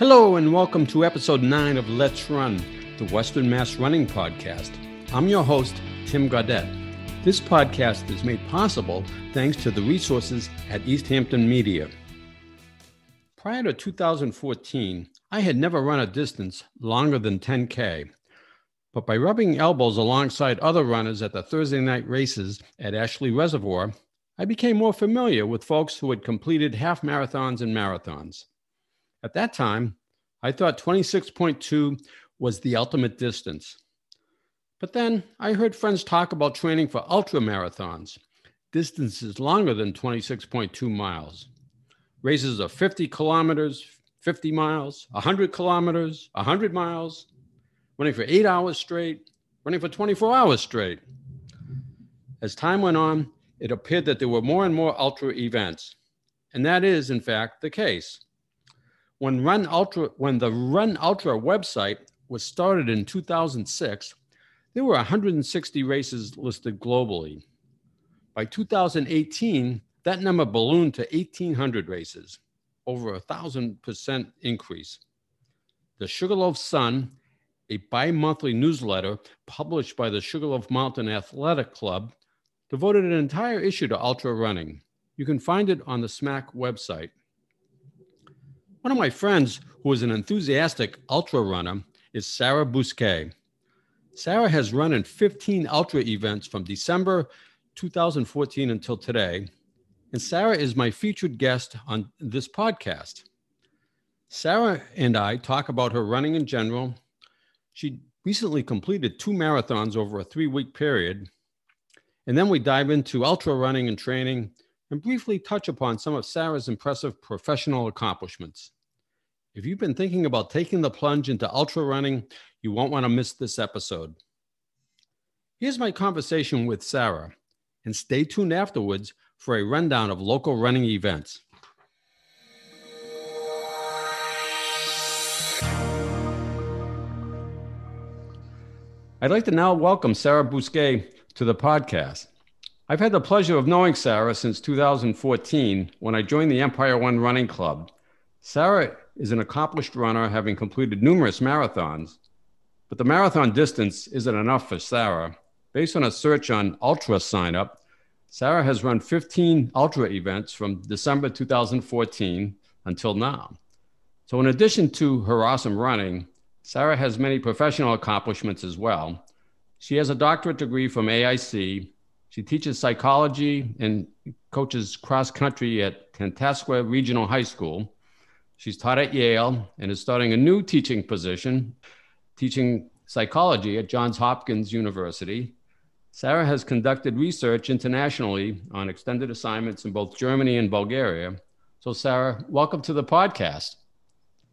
Hello, and welcome to episode 9 of Let's Run, the Western Mass Running Podcast. I'm your host, Tim Gaudette. This podcast is made possible thanks to the resources at Easthampton Media. Prior to 2014, I had never run a distance longer than 10K. But by rubbing elbows alongside other runners at the Thursday night races at Ashley Reservoir, I became more familiar with folks who had completed half marathons and marathons. At that time, I thought 26.2 was the ultimate distance. But then I heard friends talk about training for ultra marathons, distances longer than 26.2 miles. Races of 50 kilometers, 50 miles, 100 kilometers, 100 miles, running for eight hours straight, running for 24 hours straight. As time went on, it appeared that there were more and more ultra events. And that is, in fact, the case. When Run Ultra, when the Run Ultra website was started in 2006, there were 160 races listed globally. By 2018, that number ballooned to 1,800 races, over a thousand percent increase. The Sugarloaf Sun, a bi monthly newsletter published by the Sugarloaf Mountain Athletic Club, devoted an entire issue to ultra running. You can find it on the SMAC website. One of my friends who is an enthusiastic ultra runner is Sarah Bousquet. Sarah has run in 15 ultra events from December 2014 until today, and Sarah is my featured guest on this podcast. Sarah and I talk about her running in general. She recently completed two marathons over a three week period. And then we dive into ultra running and training and briefly touch upon some of Sarah's impressive professional accomplishments. If you've been thinking about taking the plunge into ultra running, you won't want to miss this episode. Here's my conversation with Sarah, and stay tuned afterwards for a rundown of local running events. I'd like to now welcome Sarah Bousquet to the podcast. I've had the pleasure of knowing Sarah since 2014 when I joined the Empire One Running Club. Sarah is an accomplished runner, having completed numerous marathons. But the marathon distance isn't enough for Sarah. Based on a search on UltraSignup, Sarah has run 15 Ultra events from December 2014 until now. So, in addition to her awesome running, Sarah has many professional accomplishments as well. She has a doctorate degree from AIC. She teaches psychology and coaches cross country at Tantasqua Regional High School. She's taught at Yale and is starting a new teaching position, teaching psychology at Johns Hopkins University. Sarah has conducted research internationally on extended assignments in both Germany and Bulgaria. So, Sarah, welcome to the podcast.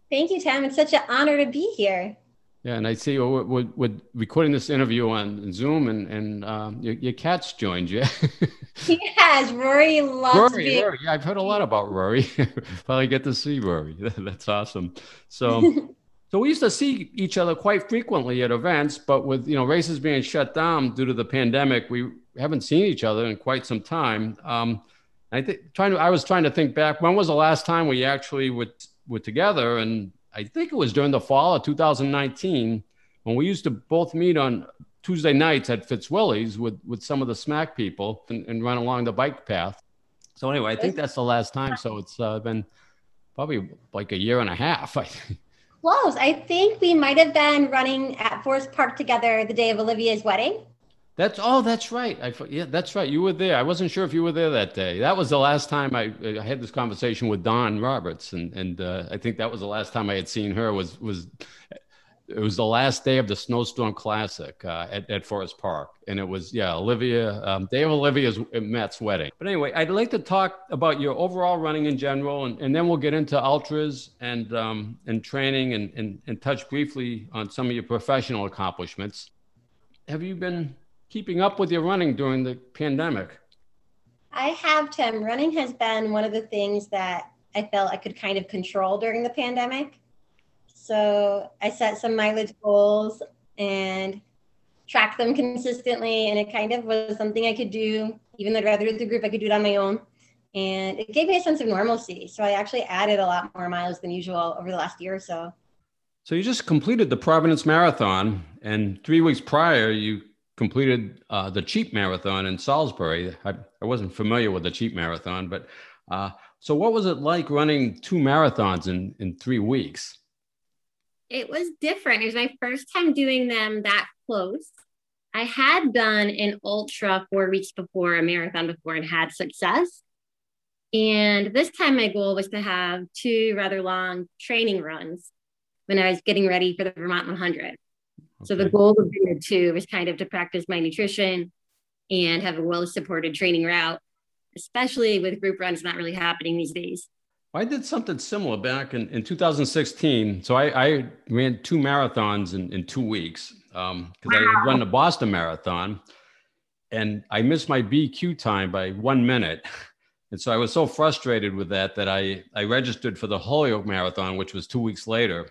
Thank you, Tim. It's such an honor to be here. Yeah, and I see we're, we're, we're, recording this interview on Zoom, and and um, your, your cat's joined you. yes, Rory loves Rory. Rory. Yeah, I've heard a lot about Rory. Finally get to see Rory. That's awesome. So, so we used to see each other quite frequently at events, but with you know races being shut down due to the pandemic, we haven't seen each other in quite some time. Um, I think trying to, I was trying to think back. When was the last time we actually were, were together? And I think it was during the fall of 2019 when we used to both meet on Tuesday nights at Fitzwilly's with, with some of the SMAC people and, and run along the bike path. So anyway, I think that's the last time. So it's uh, been probably like a year and a half. I think. Close. I think we might have been running at Forest Park together the day of Olivia's wedding. That's oh, that's right. I yeah, that's right. You were there. I wasn't sure if you were there that day. That was the last time I, I had this conversation with Don Roberts, and and uh, I think that was the last time I had seen her. Was was it was the last day of the Snowstorm Classic uh, at, at Forest Park, and it was yeah Olivia, um, day of Olivia's uh, Matt's wedding. But anyway, I'd like to talk about your overall running in general, and, and then we'll get into ultras and um, and training, and, and and touch briefly on some of your professional accomplishments. Have you been keeping up with your running during the pandemic? I have, Tim. Running has been one of the things that I felt I could kind of control during the pandemic. So I set some mileage goals and track them consistently. And it kind of was something I could do, even though I'd rather with the group, I could do it on my own. and it gave me a sense of normalcy. So I actually added a lot more miles than usual over the last year or so. So you just completed the Providence Marathon, and three weeks prior, you completed uh, the Cheap Marathon in Salisbury. I, I, wasn't familiar with the Cheap Marathon, but uh, so what was it like running two marathons in, in three weeks? It was different. It was my first time doing them that close. I had done an ultra four weeks before, a marathon before, and had success. And this time, my goal was to have two rather long training runs when I was getting ready for the Vermont 100. So the goal of the two was kind of to practice my nutrition and have a well supported training route, especially with group runs not really happening these days. I did something similar back in, in 2016. So I, I ran two marathons in, in two weeks because um, wow. I run the Boston Marathon and I missed my BQ time by one minute. And so I was so frustrated with that that I, I registered for the Holyoke Marathon, which was two weeks later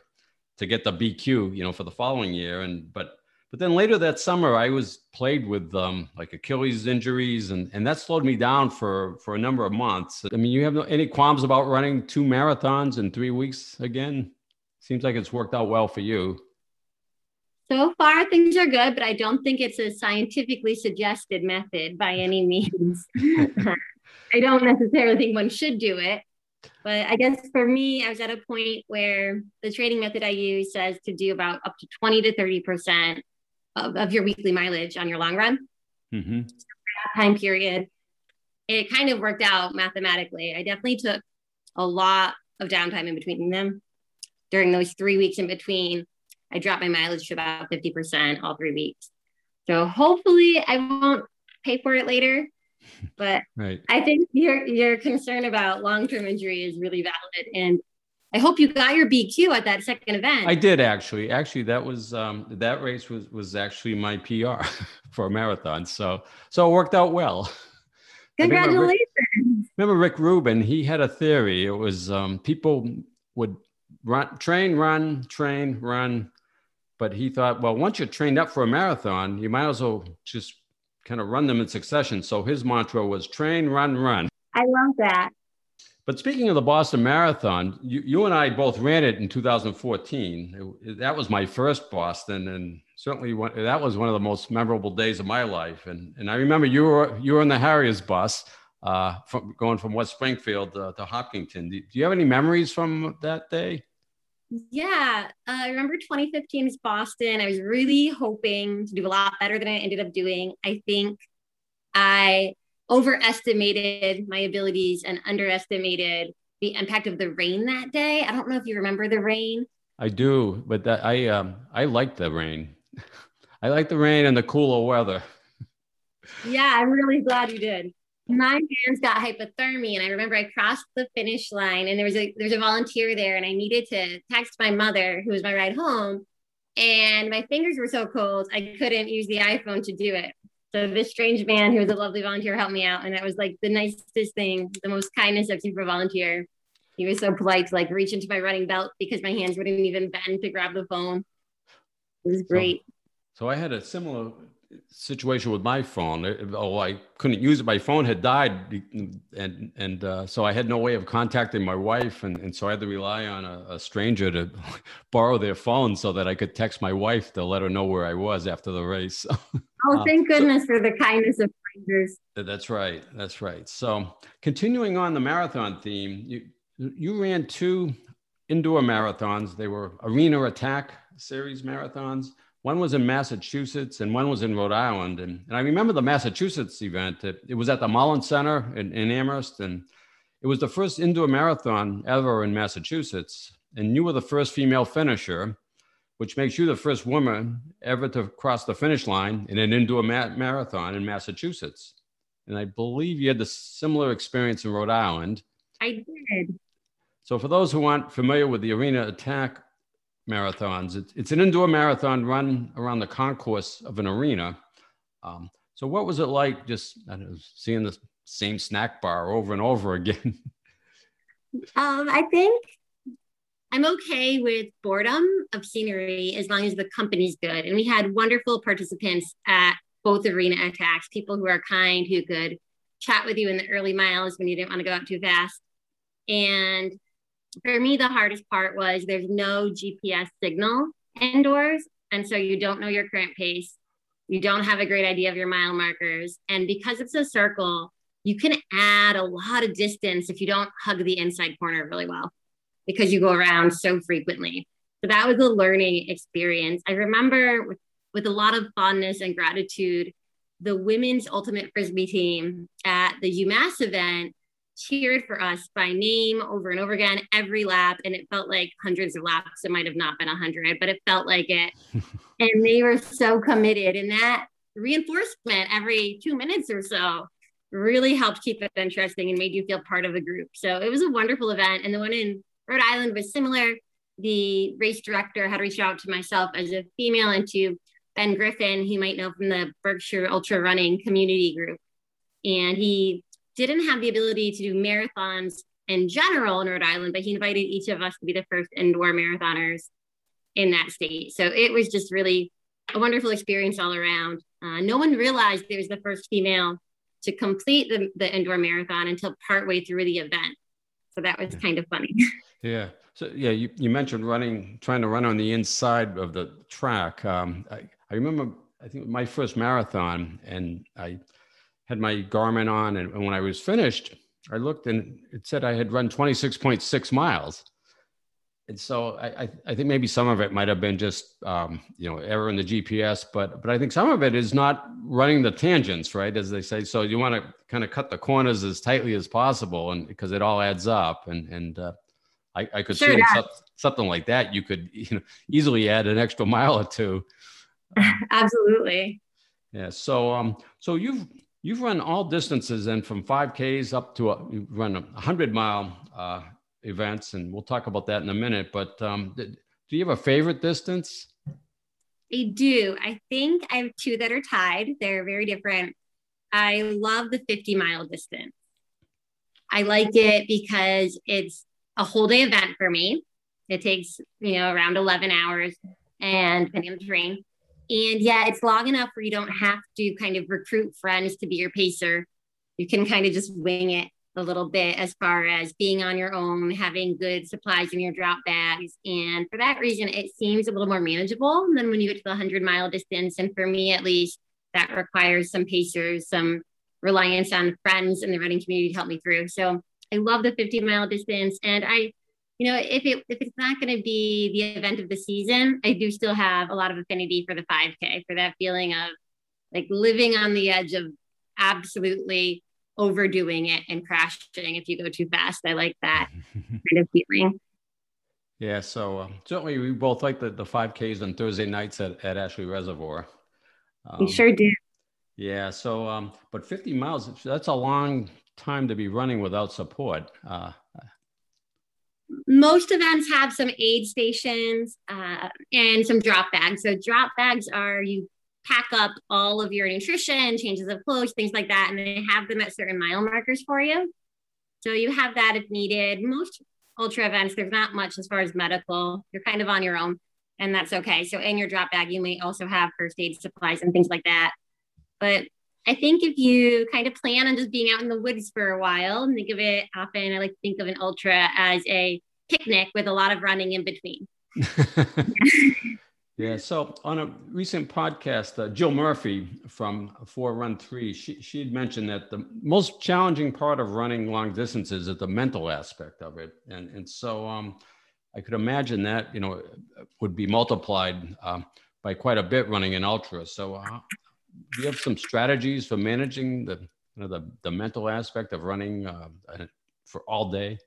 to get the BQ, you know, for the following year. And but but then later that summer, I was played with um, like Achilles injuries, and and that slowed me down for for a number of months. I mean, you have no, any qualms about running two marathons in three weeks again? Seems like it's worked out well for you. So far, things are good, but I don't think it's a scientifically suggested method by any means. I don't necessarily think one should do it. But I guess for me, I was at a point where the training method I use says to do about up to 20 to 30% of, of your weekly mileage on your long run. Mm-hmm. So that time period, it kind of worked out mathematically. I definitely took a lot of downtime in between them. During those three weeks in between, I dropped my mileage to about 50% all three weeks. So hopefully I won't pay for it later but right. I think your your concern about long term injury is really valid, and I hope you got your BQ at that second event. I did actually. Actually, that was um, that race was was actually my PR for a marathon. So so it worked out well. Congratulations! Remember Rick, remember Rick Rubin? He had a theory. It was um, people would run, train, run, train, run. But he thought, well, once you're trained up for a marathon, you might as well just kind of run them in succession. So his mantra was train, run, run. I love that. But speaking of the Boston Marathon, you, you and I both ran it in 2014. It, that was my first Boston, and certainly one, that was one of the most memorable days of my life. And and I remember you were you were in the Harriers bus, uh, from going from West Springfield uh, to Hopkinton. Do, do you have any memories from that day? Yeah, uh, I remember 2015's Boston. I was really hoping to do a lot better than I ended up doing. I think I overestimated my abilities and underestimated the impact of the rain that day. I don't know if you remember the rain. I do, but that, I um I like the rain. I like the rain and the cooler weather. Yeah, I'm really glad you did my hands got hypothermia and i remember i crossed the finish line and there was a there was a volunteer there and i needed to text my mother who was my ride home and my fingers were so cold i couldn't use the iphone to do it. So this strange man who was a lovely volunteer helped me out and that was like the nicest thing the most kindness i've seen for a volunteer. He was so polite to like reach into my running belt because my hands wouldn't even bend to grab the phone. It was great. so, so i had a similar situation with my phone. Oh, I couldn't use it. My phone had died, and and uh, so I had no way of contacting my wife, and, and so I had to rely on a, a, stranger to borrow their phone so that I could text my wife to let her know where I was after the race. oh, thank goodness for the kindness of strangers. That's right. That's right. So, continuing on the marathon theme, you you ran two indoor marathons. They were arena attack series marathons. One was in Massachusetts and one was in Rhode Island. And, and I remember the Massachusetts event. It, it was at the Mullins Center in, in Amherst. And it was the first indoor marathon ever in Massachusetts. And you were the first female finisher, which makes you the first woman ever to cross the finish line in an indoor ma- marathon in Massachusetts. And I believe you had the similar experience in Rhode Island. I did. So, for those who aren't familiar with the Arena Attack marathons. It's, it's an indoor marathon run around the concourse of an arena. Um, so, what was it like just know, seeing the same snack bar over and over again? um, I think I'm okay with boredom of scenery as long as the company's good. And we had wonderful participants at both arena attacks, people who are kind, who could chat with you in the early miles when you didn't want to go out too fast. And for me, the hardest part was there's no GPS signal indoors. And so you don't know your current pace. You don't have a great idea of your mile markers. And because it's a circle, you can add a lot of distance if you don't hug the inside corner really well because you go around so frequently. So that was a learning experience. I remember with, with a lot of fondness and gratitude, the women's ultimate frisbee team at the UMass event cheered for us by name over and over again every lap and it felt like hundreds of laps. It might have not been a hundred but it felt like it. And they were so committed and that reinforcement every two minutes or so really helped keep it interesting and made you feel part of a group. So it was a wonderful event and the one in rhode island was similar. The race director had reached out to myself as a female and to ben griffin he might know from the berkshire ultra running community group. And he didn't have the ability to do marathons in general in Rhode Island, but he invited each of us to be the first indoor marathoners in that state. So it was just really a wonderful experience all around. Uh, no one realized there was the first female to complete the, the indoor marathon until partway through the event. So that was yeah. kind of funny. Yeah. So yeah, you, you mentioned running, trying to run on the inside of the track. Um, I, I remember, I think my first marathon, and I had my Garmin on, and, and when I was finished, I looked and it said I had run 26.6 miles. And so I, I, I, think maybe some of it might have been just um, you know error in the GPS, but but I think some of it is not running the tangents, right? As they say, so you want to kind of cut the corners as tightly as possible, and because it all adds up. And and uh, I, I could sure, see yeah. something like that. You could you know easily add an extra mile or two. Absolutely. Yeah. So um so you've You've run all distances and from 5Ks up to a, you run a 100 mile uh, events, and we'll talk about that in a minute. But um, do you have a favorite distance? I do. I think I have two that are tied. They're very different. I love the 50 mile distance. I like it because it's a whole day event for me. It takes, you know, around 11 hours and depending on the terrain. And yeah, it's long enough where you don't have to kind of recruit friends to be your pacer. You can kind of just wing it a little bit as far as being on your own, having good supplies in your drop bags. And for that reason, it seems a little more manageable than when you get to the 100 mile distance. And for me, at least, that requires some pacers, some reliance on friends in the running community to help me through. So I love the 50 mile distance. And I you know, if it if it's not going to be the event of the season, I do still have a lot of affinity for the 5K for that feeling of like living on the edge of absolutely overdoing it and crashing if you go too fast. I like that kind of feeling. Yeah, so uh, certainly we both like the, the 5Ks on Thursday nights at, at Ashley Reservoir. Um, we sure do. Yeah, so, um, but 50 miles, that's a long time to be running without support. Uh, most events have some aid stations uh, and some drop bags. So drop bags are you pack up all of your nutrition, changes of clothes, things like that, and they have them at certain mile markers for you. So you have that if needed. Most ultra events, there's not much as far as medical. You're kind of on your own, and that's okay. So in your drop bag, you may also have first aid supplies and things like that. But I think if you kind of plan on just being out in the woods for a while and think of it often, I like to think of an ultra as a picnic with a lot of running in between. yeah. So on a recent podcast, uh, Jill Murphy from Four Run Three, she she had mentioned that the most challenging part of running long distances is the mental aspect of it, and and so um, I could imagine that you know would be multiplied um, by quite a bit running an ultra. So uh, do you have some strategies for managing the you know, the the mental aspect of running uh, for all day?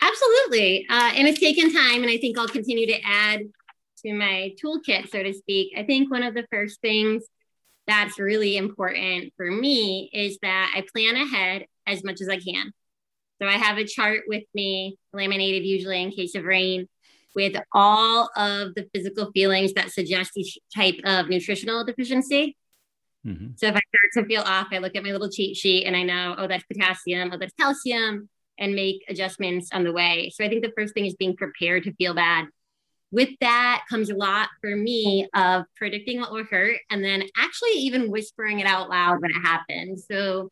Absolutely. Uh, and it's taken time, and I think I'll continue to add to my toolkit, so to speak. I think one of the first things that's really important for me is that I plan ahead as much as I can. So I have a chart with me, laminated usually in case of rain, with all of the physical feelings that suggest each type of nutritional deficiency. Mm-hmm. So if I start to feel off, I look at my little cheat sheet and I know, oh, that's potassium, oh, that's calcium, and make adjustments on the way. So I think the first thing is being prepared to feel bad. With that comes a lot for me of predicting what will hurt and then actually even whispering it out loud when it happens. So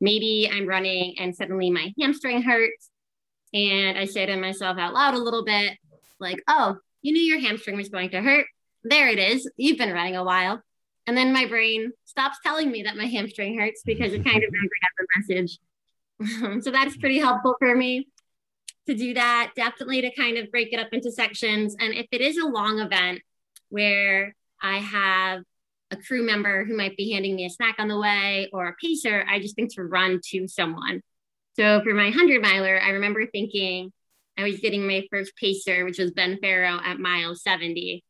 maybe I'm running and suddenly my hamstring hurts. And I say to myself out loud a little bit, like, oh, you knew your hamstring was going to hurt. There it is. You've been running a while. And then my brain stops telling me that my hamstring hurts because it kind of I the message. Um, so that's pretty helpful for me to do that. Definitely to kind of break it up into sections. And if it is a long event where I have a crew member who might be handing me a snack on the way or a pacer, I just think to run to someone. So for my 100 miler, I remember thinking I was getting my first pacer, which was Ben Farrow at mile 70.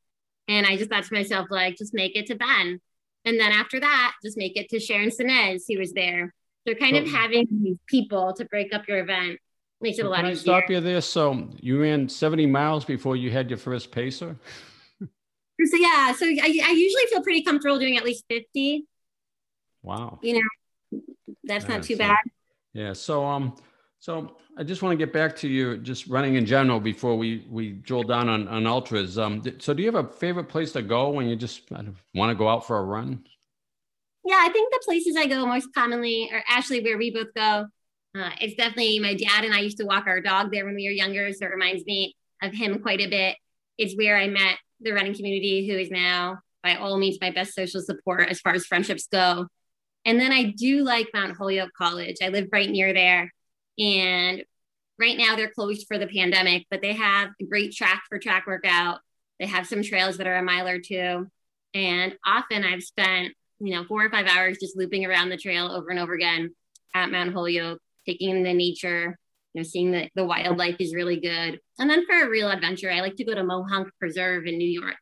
And I just thought to myself, like, just make it to Ben. And then after that, just make it to Sharon Sinez, who was there. So kind of having these people to break up your event makes it a lot Can I easier. stop you there? So you ran 70 miles before you had your first pacer? So yeah, so I, I usually feel pretty comfortable doing at least 50. Wow. You know, that's Yeah, not too so- bad. Yeah. So um, so I just want to get back to you just running in general before we we drill down on on ultras. Um, so do you have a favorite place to go when you just want to go out for a run? Yeah, I think the places I go most commonly are actually where we both go. Uh, it's definitely my dad and I used to walk our dog there when we were younger, so it reminds me of him quite a bit. It's where I met the running community, who is now by all means my best social support as far as friendships go. And then I do like Mount Holyoke College. I live right near there, and right now they're closed for the pandemic, but they have a great track for track workout. They have some trails that are a mile or two, and often I've spent you know, four or five hours just looping around the trail over and over again at Mount Holyoke, taking in the nature, you know, seeing the, the wildlife is really good. And then for a real adventure, I like to go to Mohonk Preserve in New York.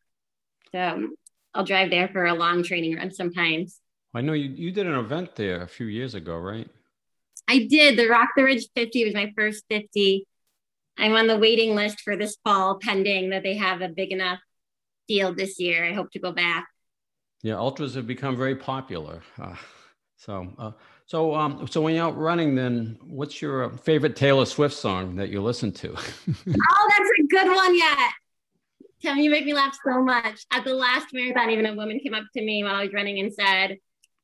So I'll drive there for a long training run sometimes. I know you you did an event there a few years ago, right? I did the Rock the Ridge 50 was my first 50. I'm on the waiting list for this fall, pending that they have a big enough field this year. I hope to go back. Yeah, ultras have become very popular. Uh, so, uh, so, um, so when you're out running, then what's your uh, favorite Taylor Swift song that you listen to? Oh, that's a good one yet. Tim, you make me laugh so much. At the last marathon, even a woman came up to me while I was running and said,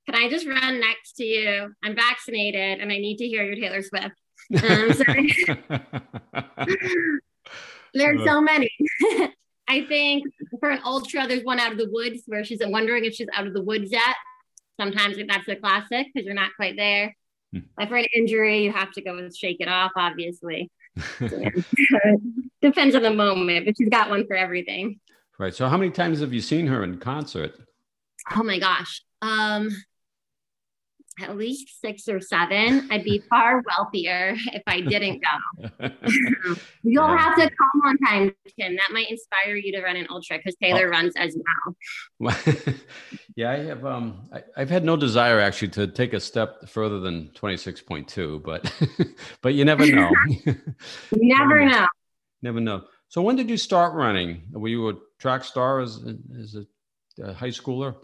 Can I just run next to you? I'm vaccinated and I need to hear your Taylor Swift. Um, so there's so many. I think for an ultra, there's one out of the woods where she's wondering if she's out of the woods yet. Sometimes that's a classic because you're not quite there. Hmm. Like for an injury, you have to go with shake it off, obviously. Depends on the moment, but she's got one for everything. right. So, how many times have you seen her in concert? Oh my gosh. Um at least six or seven. I'd be far wealthier if I didn't go. You'll Yeah. have to come one time, Tim. That might inspire you to run an ultra because Taylor runs as well. yeah, I have. Um, I, I've had no desire actually to take a step further than twenty six point two, but but you never know. You never Um, know. never know. So, when did you start running? Were you a track star as as a, a high schooler?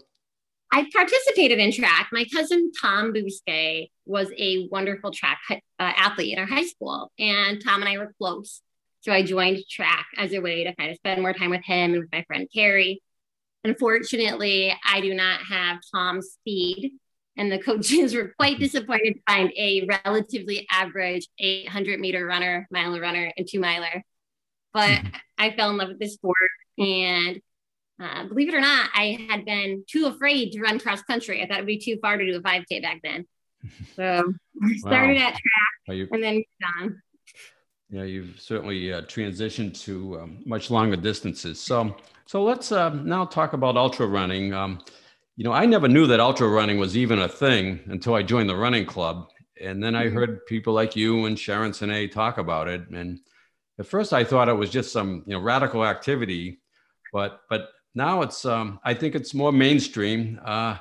I participated in track. My cousin Tom Bousquet was a wonderful track uh, athlete in our high school, and Tom and I were close. So I joined track as a way to kind of spend more time with him and with my friend Carrie. Unfortunately, I do not have Tom's speed, and the coaches were quite disappointed to find a relatively average 800 meter runner, mile runner, and two miler. But I fell in love with the sport, and uh, believe it or not, I had been too afraid to run cross country. I thought it'd be too far to do a 5K back then. So I started Wow. at track you, and then moved on. yeah, you've certainly uh, transitioned to um, much longer distances. So, so let's uh, now talk about ultra running. Um, you know, I never knew that ultra running was even a thing until I joined the running club, and then I Mhm. heard people like you and Sharon Sine talk about it. And at first, I thought it was just some you know radical activity, but but now it's um, I think it's more mainstream, uh,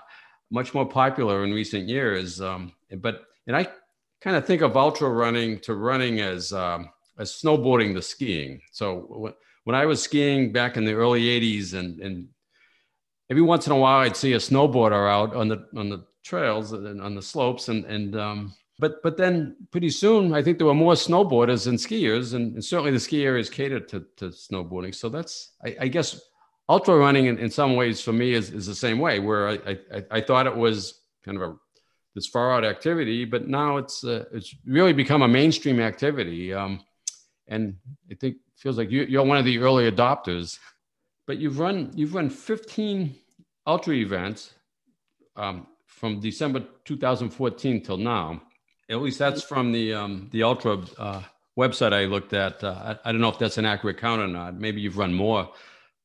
much more popular in recent years. Um, but and I kind of think of ultra running to running as um, as snowboarding to skiing. So when I was skiing back in the early '80s, and and every once in a while I'd see a snowboarder out on the on the trails and on the slopes, and and um, but but then pretty soon I think there were more snowboarders than skiers, and, and certainly the ski area is catered to, to snowboarding. So that's I, I guess ultra running in, in some ways for me is, is the same way where I, I, I thought it was kind of a this far out activity, but now it's uh, it's really become a mainstream activity. Um, and I think feels like you, you're one of the early adopters. But you've run you've run 15 ultra events um, from December 2014 till now. At least that's from the um, the ultra uh, website I looked at. Uh, I, I, don't know if that's an accurate count or not. Maybe you've run more,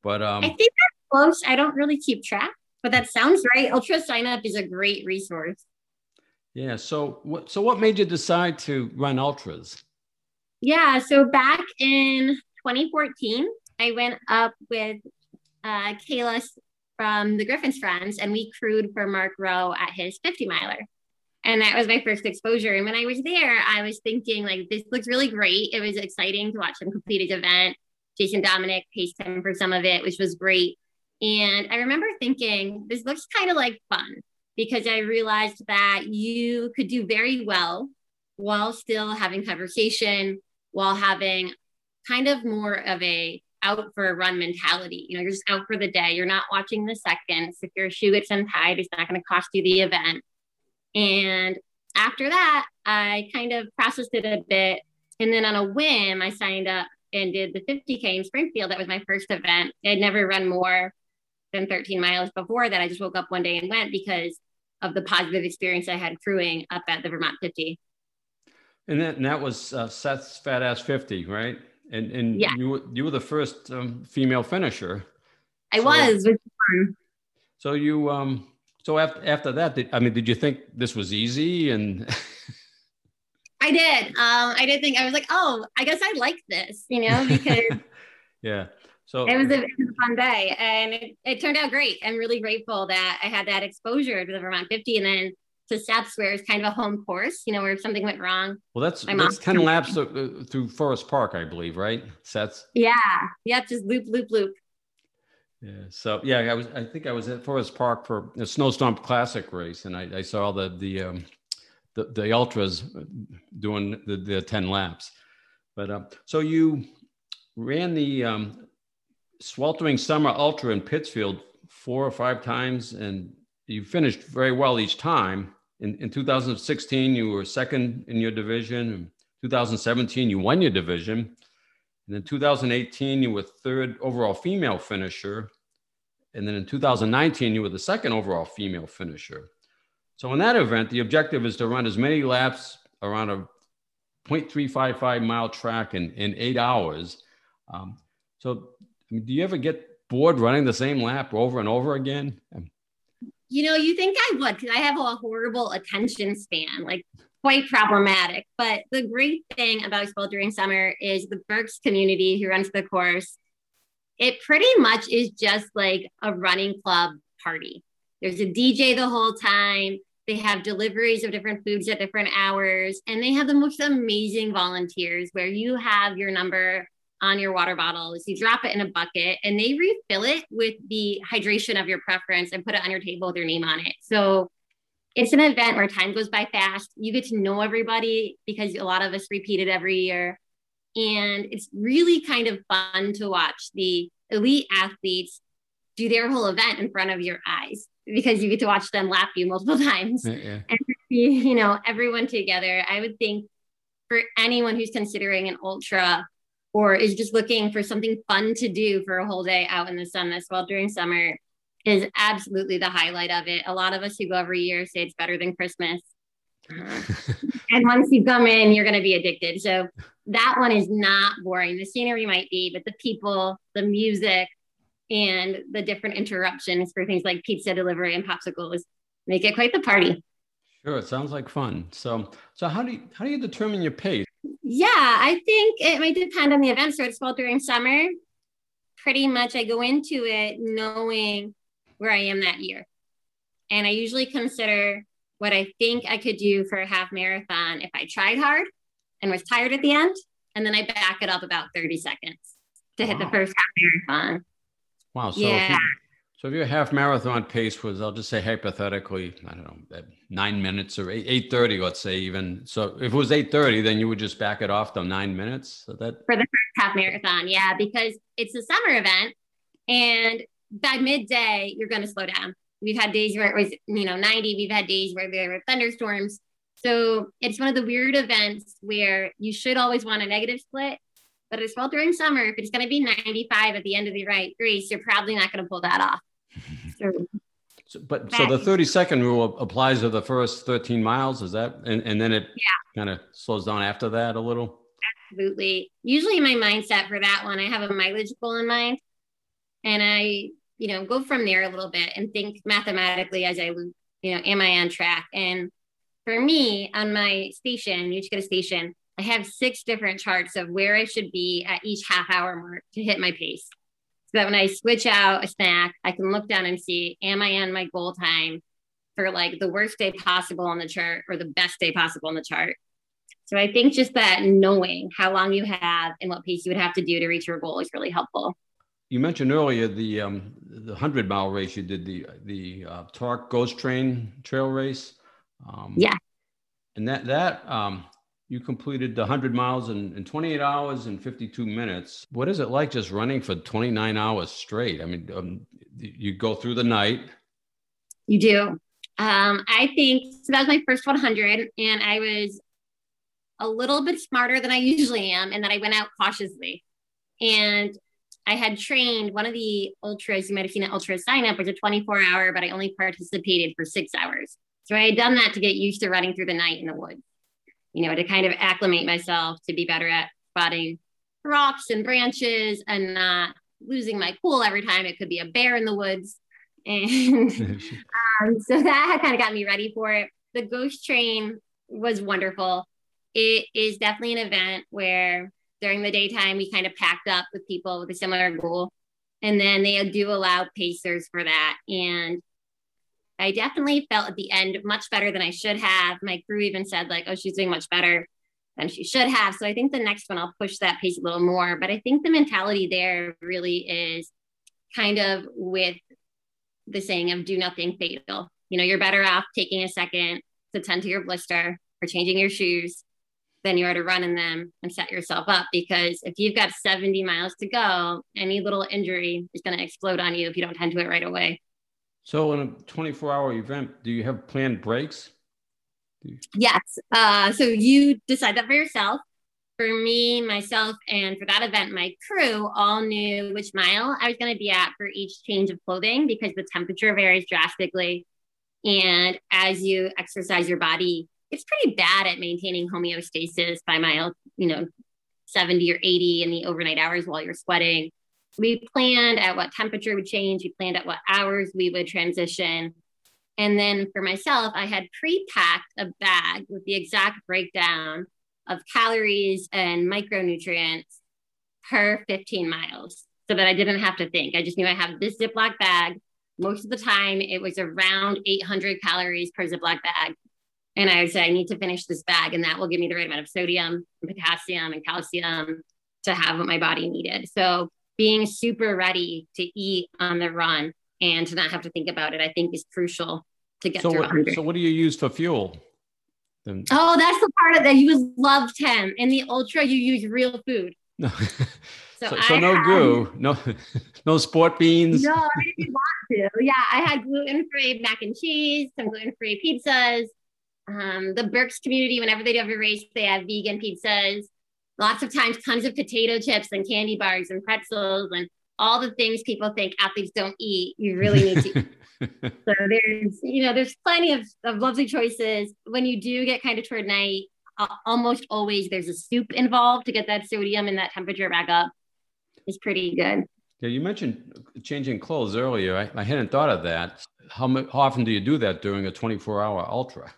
but um, I think that's close. I don't really keep track, but that sounds right. UltraSignup is a great resource. Yeah. So what? So what made you decide to run ultras? Yeah. So back in 2014, I went up with uh, Kayla from the Griffin's Friends, and we crewed for Mark Rowe at his 50 miler. And that was my first exposure. And when I was there, I was thinking, like, this looks really great. It was exciting to watch him complete his event. Jason Dominic paced him for some of it, which was great. And I remember thinking, this looks kind of like fun because I realized that you could do very well while still having conversation, while having kind of more of a out for a run mentality. You know, you're just out for the day. You're not watching the seconds. If your shoe gets untied, it's not going to cost you the event. And after that, I kind of processed it a bit. And then on a whim, I signed up and did the 50K in Springfield. That was my first event. I'd never run more than 13 miles before that. I just woke up one day and went because of the positive experience I had crewing up at the Vermont 50. And that, and that was uh, Seth's Fat Ass 50, right? And and yeah. you you were the first um, female finisher. I so, was. So you um so after after that, did, I mean, did you think this was easy? And I did. Um, I did think I was like, oh, I guess I like this, you know, because yeah. So it was, a, it was a fun day, and it, it turned out great. I'm really grateful that I had that exposure to the Vermont 50, and then to Seth's where it's kind of a home course, you know, where if something went wrong. Well, that's that's 10 laps through Forest Park, I believe, right? Seth's? Yeah. Yep. Just loop, loop, loop. Yeah. So yeah, I was I think I was at Forest Park for a snowstorm classic race and I, I saw the the um the, the ultras doing the, the 10 laps. But um, so you ran the um, sweltering summer ultra in Pittsfield four or five times and you finished very well each time in, in 2016, you were second in your division. In 2017, you won your division. And in 2018, you were third overall female finisher. And then in 2019, you were the second overall female finisher. So in that event, the objective is to run as many laps around a 0.355 mile track in, in eight hours. Um, so I mean, do you ever get bored running the same lap over and over again? You know, you think I would because I have a horrible attention span, like quite problematic. But the great thing about Sweltering Summer is the Berks community who runs the course. It pretty much is just like a running club party. There's a DJ the whole time. They have deliveries of different foods at different hours, and they have the most amazing volunteers where you have your number on your water bottles. You drop it in a bucket and they refill it with the hydration of your preference and put it on your table with your name on it. So it's an event where time goes by fast. You get to know everybody because a lot of us repeat it every year. And it's really kind of fun to watch the elite athletes do their whole event in front of your eyes because you get to watch them lap you multiple times yeah, yeah. and you know everyone together. I would think for anyone who's considering an ultra or is just looking for something fun to do for a whole day out in the sun this Sweltering Summer is absolutely the highlight of it. A lot of us who go every year say it's better than Christmas. and once you come in, you're going to be addicted. So that one is not boring. The scenery might be, but the people, the music, and the different interruptions for things like pizza delivery and popsicles make it quite the party. Sure, it sounds like fun. So, so how do you how do you determine your pace? Yeah, I think it might depend on the event. So it's Sweltering Summer. Pretty much, I go into it knowing where I am that year, and I usually consider what I think I could do for a half marathon if I tried hard and was tired at the end, and then I back it up about thirty seconds to wow. hit the first half marathon. Wow! So yeah. So if your half marathon pace was, I'll just say hypothetically, I don't know, nine minutes or eight thirty, let's say even. So if it was eight thirty, then you would just back it off to nine minutes. So that for the first half marathon, yeah, because it's a summer event, and by midday you're going to slow down. We've had days where it was, you know, 90. We've had days where there were thunderstorms. So it's one of the weird events where you should always want a negative split. But as Sweltering Summer, if it's going to be 95 at the end of the right race, you're probably not going to pull that off. So, so but so the 30 second rule applies to the first 13 miles, is that? And, and then it yeah. kind of slows down after that a little? Absolutely. Usually my mindset for that one, I have a mileage goal in mind. And I, you know, go from there a little bit and think mathematically as I, you know, am I on track? And for me, on my station, you just get a station, I have six different charts of where I should be at each half hour mark to hit my pace. So that when I switch out a snack, I can look down and see, am I on my goal time for like the worst day possible on the chart or the best day possible on the chart? So I think just that knowing how long you have and what pace you would have to do to reach your goal is really helpful. You mentioned earlier the um, the hundred mile race you did the the uh, Torque Ghost Train Trail race. Um, yeah. And that that um, you completed the 100 miles in, in 28 hours and 52 minutes. What is it like just running for 29 hours straight? I mean, um, you go through the night. You do. Um, I think so. That was my first 100, and I was a little bit smarter than I usually am, and then I went out cautiously. And I had trained one of the ultras. You might have seen an UltraSignup was a 24 hour, but I only participated for six hours. So I had done that to get used to running through the night in the woods, you know, to kind of acclimate myself to be better at spotting rocks and branches and not losing my cool every time it could be a bear in the woods. And um, so that had kind of got me ready for it. The ghost train was wonderful. It is definitely an event where during the daytime we kind of packed up with people with a similar goal. And then they do allow pacers for that. And I definitely felt at the end much better than I should have. My crew even said, like, oh, she's doing much better than she should have. So I think the next one I'll push that pace a little more. But I think the mentality there really is kind of with the saying of do nothing fatal. You know, you're better off taking a second to tend to your blister or changing your shoes than you are to run in them and set yourself up. Because if you've got 70 miles to go, any little injury is going to explode on you if you don't tend to it right away. So, in a 24 hour event, do you have planned breaks? Yes. Uh, so, you decide that for yourself. For me, myself, and for that event, my crew all knew which mile I was going to be at for each change of clothing because the temperature varies drastically. And as you exercise your body, it's pretty bad at maintaining homeostasis by mile, you know, 70 or 80 in the overnight hours while you're sweating we planned at what temperature would change. We planned at what hours we would transition. And then for myself, I had pre packed a bag with the exact breakdown of calories and micronutrients per 15 miles so that I didn't have to think. I just knew I have this Ziploc bag. Most of the time, it was around 800 calories per Ziploc bag. And I would say, I need to finish this bag, and that will give me the right amount of sodium and potassium and calcium to have what my body needed. So being super ready to eat on the run and to not have to think about it, I think is crucial to get so through. What, so what do you use for fuel? Then? Oh, that's the part of that you would love Tim. In the ultra, you use real food. No. So, so, so no had, goo, no, no sport beans. No, I didn't want to. Yeah, I had gluten-free mac and cheese, some gluten-free pizzas. Um, the Burks community, whenever they do have a race, they have vegan pizzas lots of times tons of potato chips and candy bars and pretzels and all the things people think athletes don't eat you really need to eat. So there's you know there's plenty of, of lovely choices. When you do get kind of toward night uh, almost always there's a soup involved to get that sodium and that temperature back up. It's pretty good. Yeah you mentioned changing clothes earlier. I, I hadn't thought of that. How, how often do you do that during a 24 hour ultra?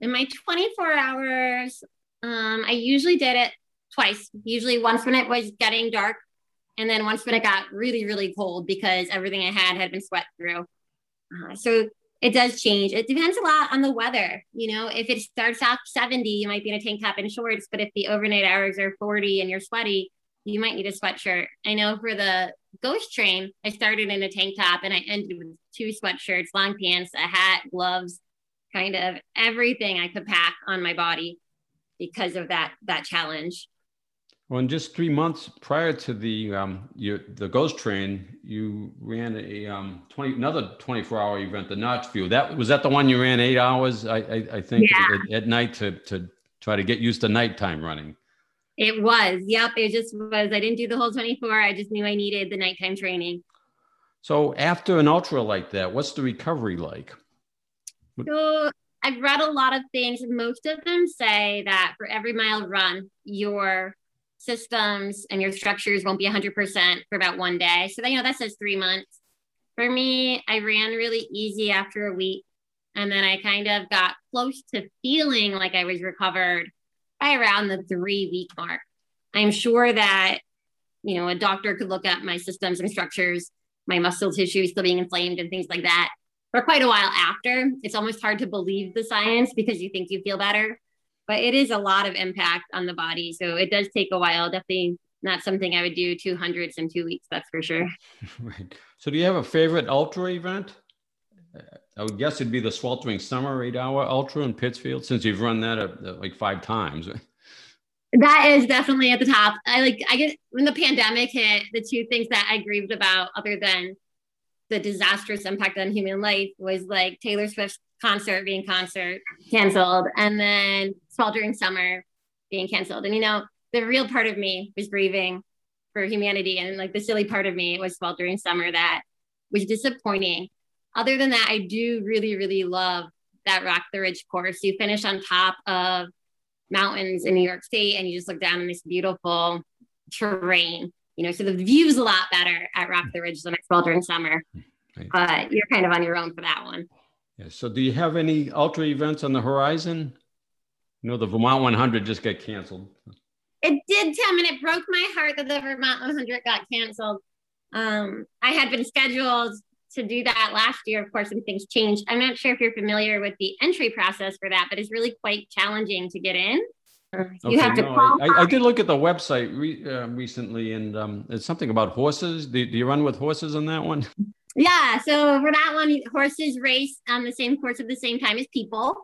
In my 24 hours um, I usually did it twice. Usually once when it was getting dark, and then once when it got really, really cold because everything I had had been sweat through. Uh, so it does change. It depends a lot on the weather. You know, if it starts off 70, you might be in a tank top and shorts, but if the overnight hours are 40 and you're sweaty, you might need a sweatshirt. I know for the ghost train, I started in a tank top and I ended with two sweatshirts, long pants, a hat, gloves, kind of everything I could pack on my body because of that that challenge. Well, in just three months prior to the um, your, the Ghost Train, you ran a um, twenty another twenty four hour event, the Notchview. That was that the one you ran eight hours, I I, I think, Yeah. at, at night to to try to get used to nighttime running. It was. Yep. It just was. I didn't do the whole 24. I just knew I needed the nighttime training. So after an ultra like that, what's the recovery like? So I've read a lot of things. Most of them say that for every mile run, your systems and your structures won't be 100% for about one day. So, that, you know, that says three months. For me, I ran really easy after a week. And then I kind of got close to feeling like I was recovered by around the three week mark. I'm sure that, you know, a doctor could look at my systems and structures, my muscle tissue still being inflamed and things like that for quite a while after. It's almost hard to believe the science because you think you feel better, but it is a lot of impact on the body. So it does take a while. Definitely not something I would do 200s in two weeks, that's for sure. right. So do you have a favorite ultra event? Uh, I would guess it'd be the sweltering summer eight hour ultra in Pittsfield, since you've run that uh, like five times. That is definitely at the top. I like, I get when the pandemic hit, the two things that I grieved about, other than the disastrous impact on human life, was like Taylor Swift's concert being concert canceled, and then sweltering summer being canceled. And you know, the real part of me was grieving for humanity, and like the silly part of me was sweltering summer that was disappointing. Other than that, I do really, really love that Rock the Ridge course. You finish on top of mountains in New York State and you just look down on this beautiful terrain. You know, so the view's a lot better at Rock the Ridge than at Sweltering Summer. Right. But you're kind of on your own for that one. Yeah. So do you have any ultra events on the horizon? You know, the Vermont 100 just got canceled. It did, Tim, and it broke my heart that the Vermont 100 got canceled. Um, I had been scheduled to do that last year. Of course, and things changed. I'm not sure if you're familiar with the entry process for that, but it's really quite challenging to get in. You Okay, have to no, I- I did look at the website re, uh, recently, and um, it's something about horses. Do, do you run with horses on that one? Yeah, so for that one, horses race on the same course at the same time as people.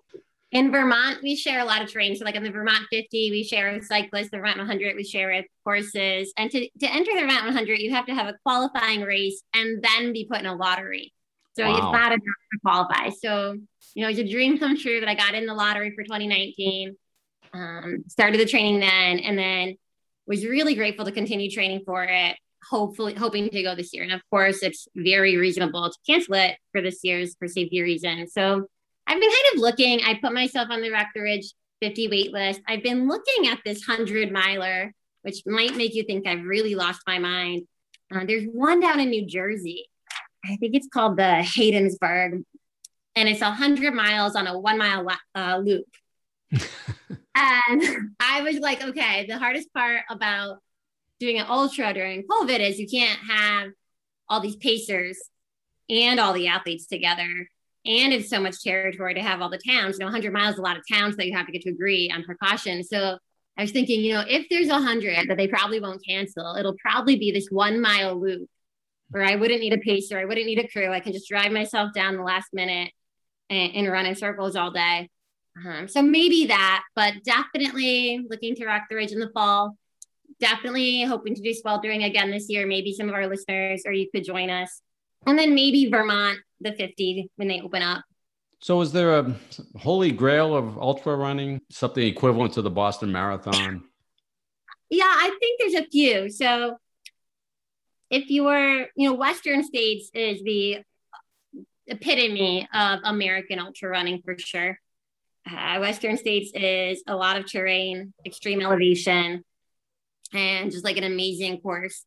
In Vermont, we share a lot of terrain. So, like on the Vermont 50, we share with cyclists. The Vermont 100, we share with horses. And to, to enter the Vermont 100, you have to have a qualifying race and then be put in a lottery. So it's Wow. not enough to qualify. So, you know, it's a dream come true that I got in the lottery for 2019. Um, started the training then, and then was really grateful to continue training for it hopefully hoping to go this year. And of course, it's very reasonable to cancel it for this year's for safety reasons. So I've been kind of looking. I put myself on the Rock the Ridge 50 wait list. I've been looking at this 100 miler, which might make you think I've really lost my mind. Uh, there's one down in New Jersey. I think it's called the Haydensburg, and it's 100 miles on a one mile uh, loop. and I was like, okay, the hardest part about doing an ultra during COVID is you can't have all these pacers and all the athletes together. And it's so much territory to have all the towns. You know, 100 miles a lot of towns that you have to get to agree on precautions. So I was thinking, you know, if there's 100 that they probably won't cancel, it'll probably be this one mile loop where I wouldn't need a pacer, I wouldn't need a crew. I can just drive myself down the last minute and, and run in circles all day. Um, so maybe that, but definitely looking to rock the ridge in the fall definitely hoping to do sweltering again this year. Maybe some of our listeners or you could join us. And then maybe Vermont, the 50 when they open up. So, is there a holy grail of ultra running, something equivalent to the Boston Marathon? Yeah, I think there's a few. So if you were, you know, Western States is the epitome of American ultra running for sure. Uh, Western States is a lot of terrain, extreme elevation, and just like an amazing course.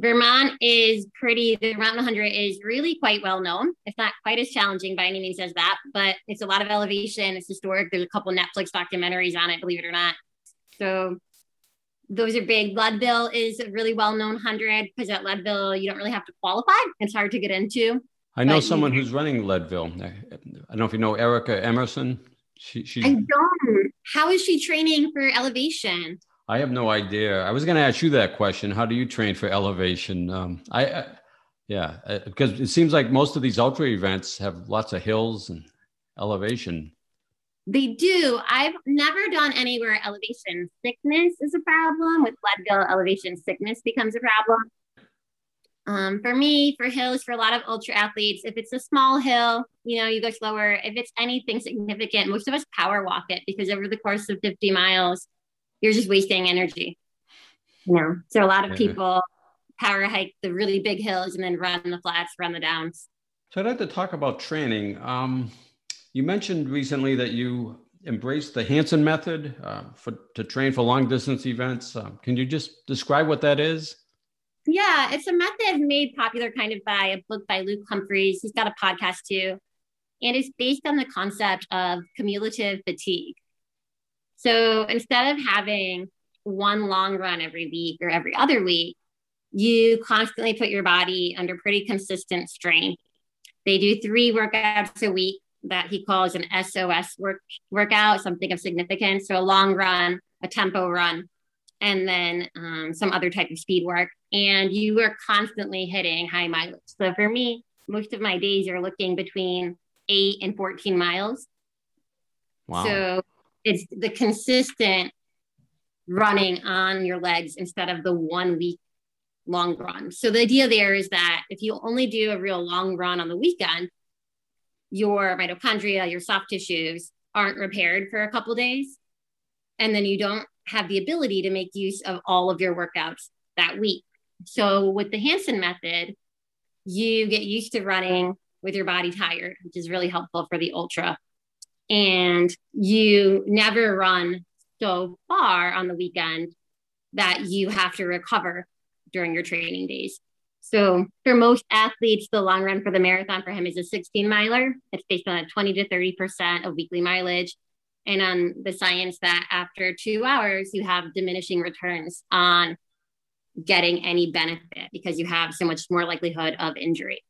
Vermont is pretty, the Vermont 100 is really quite well known. It's not quite as challenging by any means as that, but it's a lot of elevation. It's historic. There's a couple Netflix documentaries on it, believe it or not. So those are big. Leadville is a really well known 100 because at Leadville, you don't really have to qualify. It's hard to get into. I know someone who's running Leadville. I I don't know if you know Erica Emerson. She, she, I don't. How is she training for elevation? I have no idea. I was going to ask you that question. How do you train for elevation? Um, I, I, yeah, uh, because it seems like most of these ultra events have lots of hills and elevation. They do. I've never done anywhere elevation sickness is a problem. With blood. Leadville, elevation sickness becomes a problem. Um, for me, for hills, for a lot of ultra athletes, if it's a small hill, you know, you go slower. If it's anything significant, most of us power walk it because over the course of 50 miles, you're just wasting energy. You know, so a lot of people power hike the really big hills and then run the flats, run the downs. So I'd like to talk about training. Um, you mentioned recently that you embraced the Hanson method uh, for to train for long distance events. Uh, can you just describe what that is? Yeah, it's a method made popular kind of by a book by Luke Humphreys. He's got a podcast too. And it's based on the concept of cumulative fatigue. So instead of having one long run every week or every other week, you constantly put your body under pretty consistent strain. They do three workouts a week that he calls an SOS work workout, something of significance. So a long run, a tempo run, and then um, some other type of speed work and you are constantly hitting high mileage. So for me, most of my days are looking between eight and 14 miles. Wow. So it's the consistent running on your legs instead of the one week long run. So the idea there is that if you only do a real long run on the weekend, your mitochondria, your soft tissues aren't repaired for a couple days. And then you don't have the ability to make use of all of your workouts that week. So with the Hanson method, you get used to running with your body tired, which is really helpful for the ultra. And you never run so far on the weekend that you have to recover during your training days. So for most athletes, the long run for the marathon for him is a 16 miler. It's based on a 20 to 30% of weekly mileage. And on the science that after two hours, you have diminishing returns on getting any benefit because you have so much more likelihood of injury.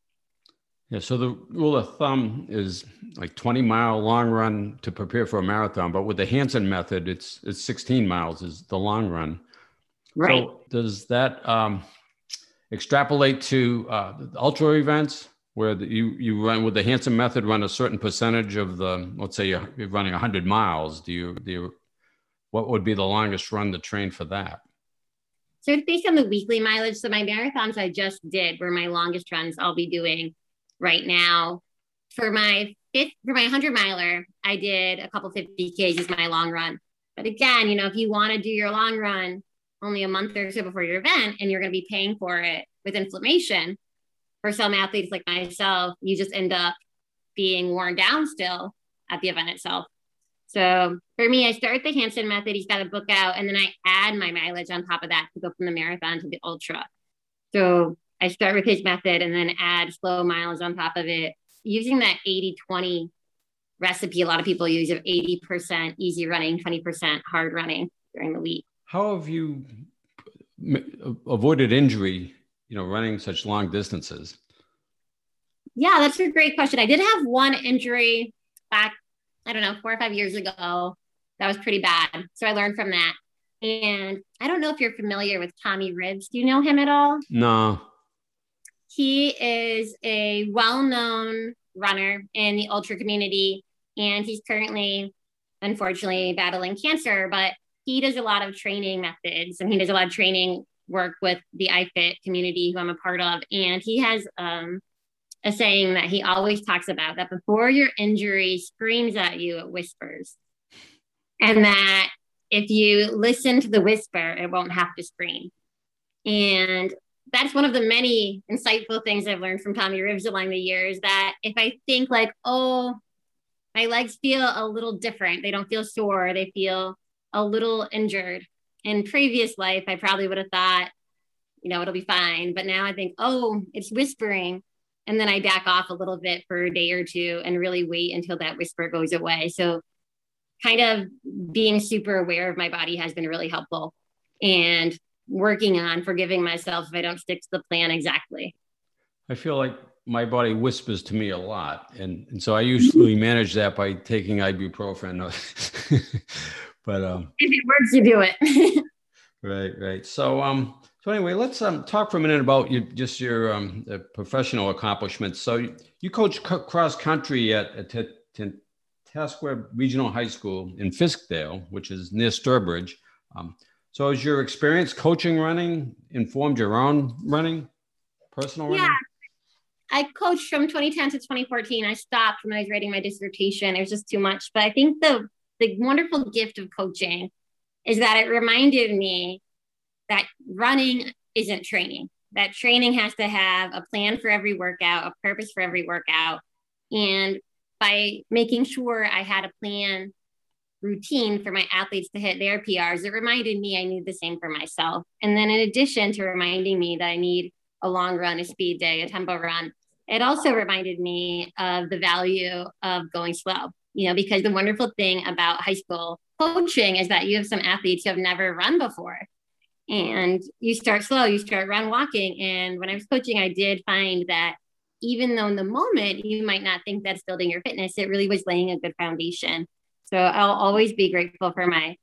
Yeah, so the rule of thumb is like 20 mile long run to prepare for a marathon, but with the Hanson method, it's it's 16 miles is the long run. Right. So does that um, extrapolate to uh, ultra events where the, you you run with the Hanson method, run a certain percentage of the let's say you're, you're running 100 miles? Do you do you, what would be the longest run to train for that? So it's based on the weekly mileage. So my marathons I just did were my longest runs I'll be doing right now. For my fifth, for my 100 miler, I did a couple 50 Ks as my long run. But again, you know, if you want to do your long run only a month or so before your event and you're going to be paying for it with inflammation, for some athletes like myself, you just end up being worn down still at the event itself. So for me, I start the Hanson method. He's got a book out, and then I add my mileage on top of that to go from the marathon to the ultra. So I start with his method and then add slow miles on top of it using that 80 20 recipe a lot of people use of 80% easy running, 20% hard running during the week. How have you avoided injury, you know, running such long distances? Yeah, that's a great question. I did have one injury back I don't know, four or five years ago. That was pretty bad. So I learned from that. And I don't know if you're familiar with Tommy Rivs. Do you know him at all? No. He is a well known runner in the ultra community. And he's currently, unfortunately, battling cancer, but he does a lot of training methods and he does a lot of training work with the iFit community who I'm a part of. And he has um, a saying that he always talks about that before your injury screams at you, it whispers. And that if you listen to the whisper, it won't have to scream. And that's one of the many insightful things I've learned from Tommy Rivs along the years that if I think like, oh, my legs feel a little different, they don't feel sore, they feel a little injured. In previous life, I probably would have thought, you know, it'll be fine. But now I think, oh, it's whispering and then I back off a little bit for a day or two and really wait until that whisper goes away. So kind of being super aware of my body has been really helpful and working on forgiving myself if I don't stick to the plan exactly. I feel like my body whispers to me a lot. And, and so I usually manage that by taking ibuprofen. but um, if it works, you do it. right, right. So um so anyway, let's um, talk for a minute about you, just your um, professional accomplishments. So you coach c- cross country at, at T- T- Tantasqua Regional High School in Fiskdale, which is near Sturbridge. Um, so, has your experience coaching running informed your own running, personal running? Yeah. I coached from 2010 to 2014. I stopped when I was writing my dissertation. It was just too much. But I think the the wonderful gift of coaching is that it reminded me that running isn't training. That training has to have a plan for every workout, a purpose for every workout. And by making sure I had a plan routine for my athletes to hit their PRs, it reminded me I need the same for myself. And then, in addition to reminding me that I need a long run, a speed day, a tempo run, it also reminded me of the value of going slow. You know, because the wonderful thing about high school coaching is that you have some athletes who have never run before. And you start slow, you start run walking. And when I was coaching, I did find that even though in the moment you might not think that's building your fitness, it really was laying a good foundation. So I'll always be grateful for my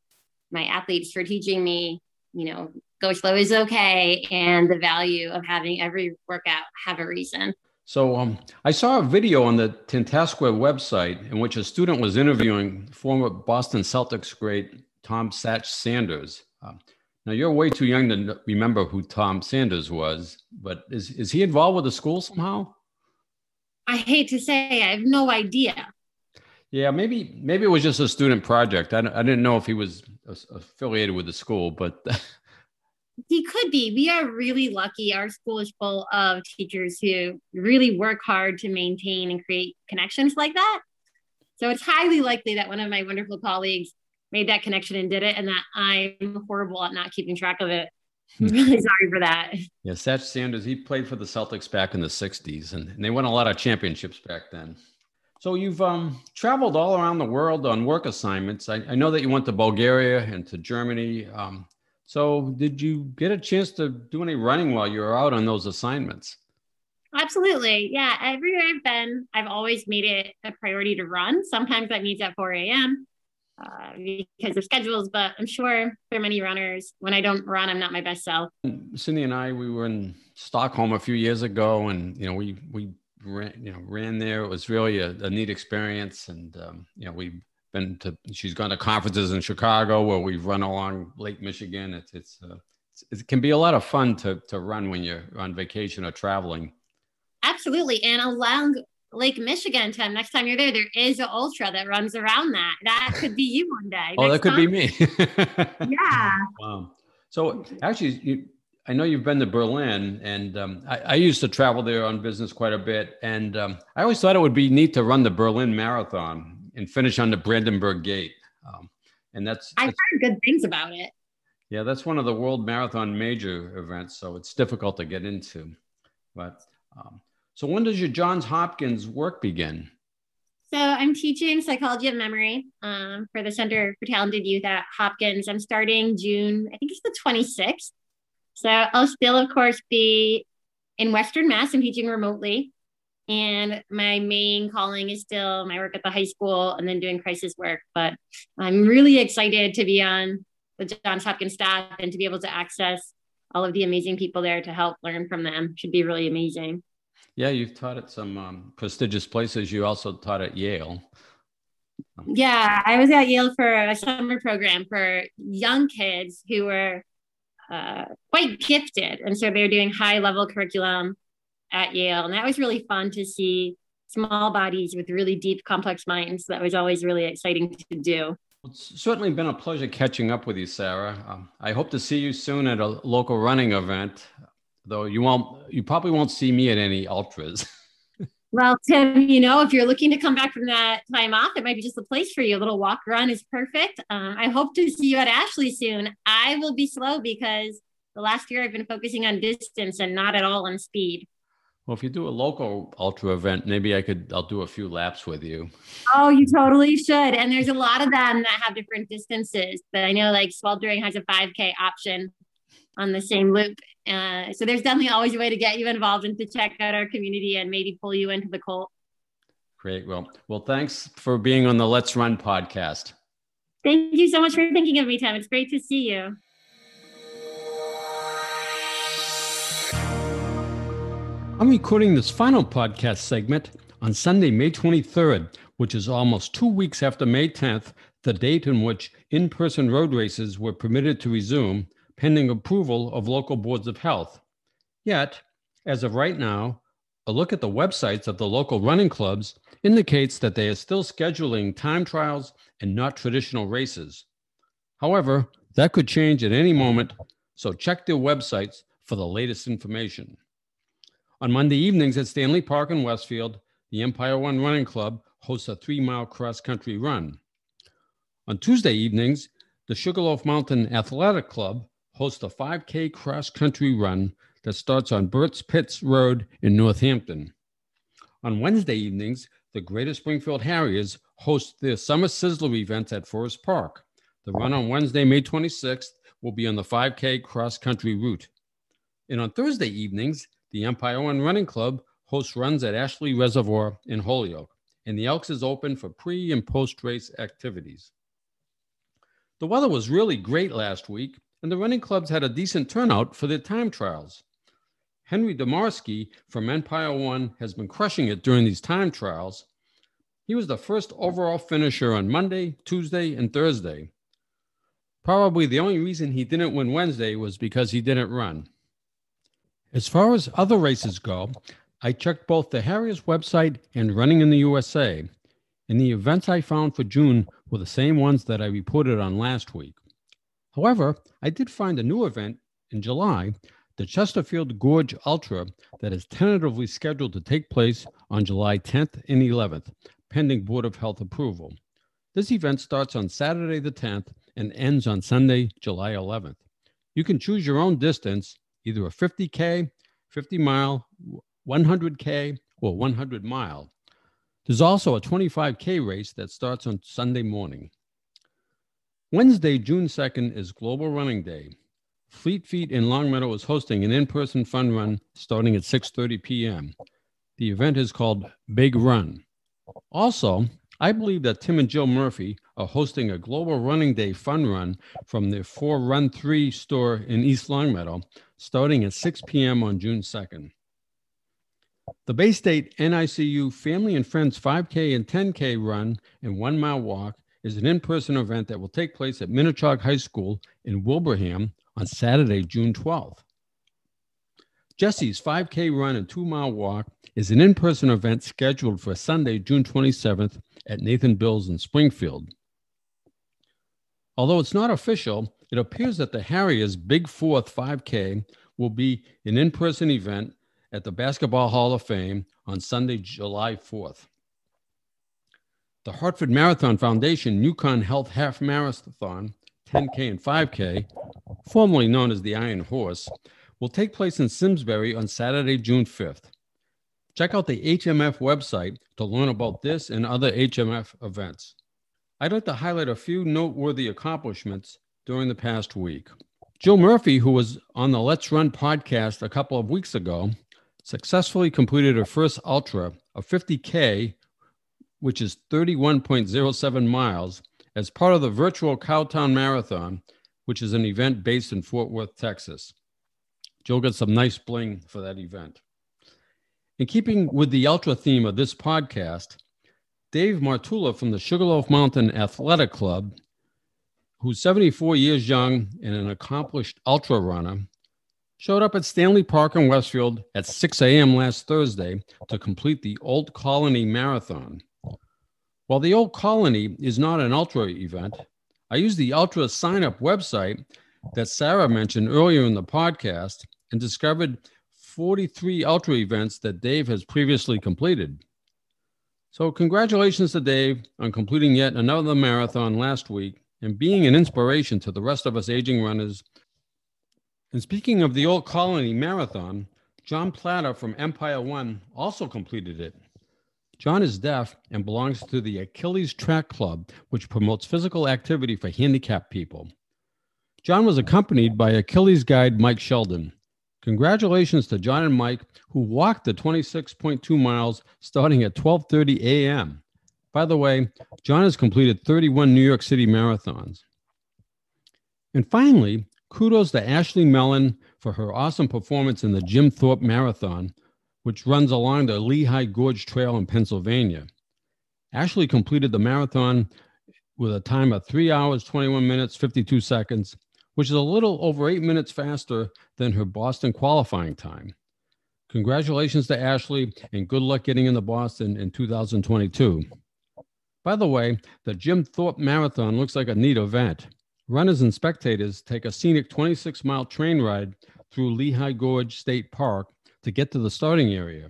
my athletes for teaching me, you know, go slow is okay and the value of having every workout have a reason. So um, I saw a video on the Tantasqua website in which a student was interviewing former Boston Celtics great Tom Satch Sanders. Um, now you're way too young to remember who Tom Sanders was, but is is he involved with the school somehow? I hate to say, I have no idea. Yeah, maybe maybe it was just a student project. I, I didn't know if he was affiliated with the school, but he could be. We are really lucky. Our school is full of teachers who really work hard to maintain and create connections like that. So it's highly likely that one of my wonderful colleagues made that connection and did it, and that I'm horrible at not keeping track of it. I'm really sorry for that. Yeah, Satch Sanders, he played for the Celtics back in the 60s, and, and they won a lot of championships back then. So you've um, traveled all around the world on work assignments. I, I, know that you went to Bulgaria and to Germany. Um, so did you get a chance to do any running while you were out on those assignments? Absolutely. Yeah. Everywhere I've been, I've always made it a priority to run. Sometimes that means at 4 a.m. Uh, because of schedules, but I'm sure for many runners, when I don't run, I'm not my best self. Cindy and I, we were in Stockholm a few years ago, and you know, we we ran, you know ran there. It was really a, a neat experience, and um, you know, we've been to. She's gone to conferences in Chicago where we've run along Lake Michigan. It's it's, uh, it's it can be a lot of fun to to run when you're on vacation or traveling. Absolutely, and along Lake Michigan, Tim. Next time you're there, there is an ultra that runs around that. That could be you one day. oh, that could time. be me. yeah. Wow. So actually, you, I know you've been to Berlin, and um, I, I, used to travel there on business quite a bit. And um, I always thought it would be neat to run the Berlin Marathon and finish on the Brandenburg Gate. Um, and that's, I've heard good things about it. Yeah, that's one of the World Marathon major events, so it's difficult to get into. But um, so when does your Johns Hopkins work begin? So I'm teaching psychology of memory um, for the Center for Talented Youth at Hopkins. I'm starting June, I think it's the 26th. So I'll still, of course, be in Western Mass. I'm teaching remotely. And my main calling is still my work at the high school and then doing crisis work. But I'm really excited to be on the Johns Hopkins staff and to be able to access all of the amazing people there to help learn from them. Should be really amazing. Yeah, you've taught at some um, prestigious places. You also taught at Yale. Yeah, I was at Yale for a summer program for young kids who were uh, quite gifted. And so they're doing high level curriculum at Yale. And that was really fun to see small bodies with really deep, complex minds. That was always really exciting to do. It's certainly been a pleasure catching up with you, Sarah. Um, I hope to see you soon at a local running event though you won't you probably won't see me at any ultras well tim you know if you're looking to come back from that time off it might be just the place for you. A little walk run is perfect. Um, i hope to see you at ashley soon. I will be slow because the last year i've been focusing on distance and not at all on speed. Well if you do a local ultra event maybe i could i'll do a few laps with you. Oh you totally should. And there's a lot of them that have different distances but i know like sweltering has a 5k option on the same loop. Uh, so there's definitely always a way to get you involved and to check out our community and maybe pull you into the cult. Great. Well, well, thanks for being on the Let's Run podcast. Thank you so much for thinking of me, Tim. It's great to see you. I'm recording this final podcast segment On Sunday, May 23rd, which is almost two weeks after May 10th, the date in which in person road races were permitted to resume, pending approval of local boards of health. Yet, as of right now, a look at the websites of the local running clubs indicates that they are still scheduling time trials and not traditional races. However, that could change at any moment, so check their websites for the latest information. On Monday evenings at Stanley Park in Westfield, the Empire One Running Club hosts a three mile cross country run. On Tuesday evenings, the Sugarloaf Mountain Athletic Club hosts a 5K cross country run that starts on Burt's Pits Road in Northampton. On Wednesday evenings, the Greater Springfield Harriers host their Summer Sizzler events at Forest Park. The run on Wednesday, May 26th, will be on the 5K cross country route. And on Thursday evenings, the Empire One Running Club hosts runs at Ashley Reservoir in Holyoke, and the Elks is open for pre and post race activities. The weather was really great last week, and the running clubs had a decent turnout for their time trials. Henry Demarsky from Empire One has been crushing it during these time trials. He was the first overall finisher on Monday, Tuesday, and Thursday. Probably the only reason he didn't win Wednesday was because he didn't run. As far as other races go, I checked both the Harriers website and Running in the USA, and the events I found for June were the same ones that I reported on last week. However, I did find a new event in July the Chesterfield Gorge Ultra that is tentatively scheduled to take place on July 10th and 11th, pending Board of Health approval. This event starts on Saturday the 10th and ends on Sunday, July 11th. You can choose your own distance, either a 50K, 50 mile, 100K, or 100 mile. There's also a 25K race that starts on Sunday morning. Wednesday, June 2nd is Global Running Day. Fleet Feet in Longmeadow is hosting an in-person fun run starting at 6:30 p.m. The event is called Big Run. Also, I believe that Tim and Jill Murphy are hosting a Global Running Day fun run from their 4 Run 3 store in East Longmeadow starting at 6 p.m. on June 2nd. The Baystate NICU Family and Friends 5K and 10K run and one mile walk is an in person event that will take place at Minnechaug High School in Wilbraham on Saturday, June 12th. Jesse's 5K run and two mile walk is an in person event scheduled for Sunday, June 27th at Nathan Bill's in Springfield. Although it's not official, it appears that the Harriers' Big Fourth 5K will be an in person event at the Basketball Hall of Fame on Sunday, July 4th. The Hartford Marathon Foundation UConn Health Half Marathon 10K and 5K, formerly known as the Iron Horse, will take place in Simsbury on Saturday, June 5th. Check out the HMF website to learn about this and other HMF events. I'd like to highlight a few noteworthy accomplishments during the past week. Jill Murphy, who was on the Let's Run podcast a couple of weeks ago, successfully completed her first ultra, a 50K, which is 31.07 miles, as part of the virtual Cowtown Marathon, which is an event based in Fort Worth, Texas. Joe got some nice bling for that event. In keeping with the ultra theme of this podcast, Dave Martula from the Sugarloaf Mountain Athletic Club, who's 74 years young and an accomplished ultra runner, showed up at Stanley Park in Westfield at 6 a.m. last Thursday to complete the Old Colony Marathon. While the Old Colony is not an ultra event, I use the UltraSignup website that Sarah mentioned earlier in the podcast and discovered 43 ultra events that Dave has previously completed. So, congratulations to Dave on completing yet another marathon last week and being an inspiration to the rest of us aging runners. And speaking of the Old Colony Marathon, John Platter from Empire One also completed it. John is deaf and belongs to the Achilles Track Club, which promotes physical activity for handicapped people. John was accompanied by Achilles guide Mike Sheldon. Congratulations to John and Mike, who walked the 26.2 miles starting at 12:30 a.m. By the way, John has completed 31 New York City marathons. And finally, kudos to Ashley Mellon for her awesome performance in the Jim Thorpe Marathon, which runs along the Lehigh Gorge Trail in Pennsylvania. Ashley completed the marathon with a time of three hours, 21 minutes, 52 seconds, which is a little over eight minutes faster than her Boston qualifying time. Congratulations to Ashley and good luck getting into Boston in 2022. By the way, the Jim Thorpe Marathon looks like a neat event. Runners and spectators take a scenic 26 mile train ride through Lehigh Gorge State Park to get to the starting area.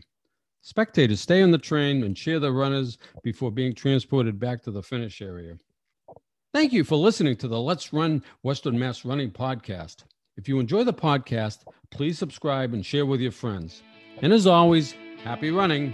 Spectators stay on the train and cheer the runners before being transported back to the finish area. Thank you for listening to the Let's Run Western Mass Running podcast. If you enjoy the podcast, please subscribe and share with your friends. And as always, happy running.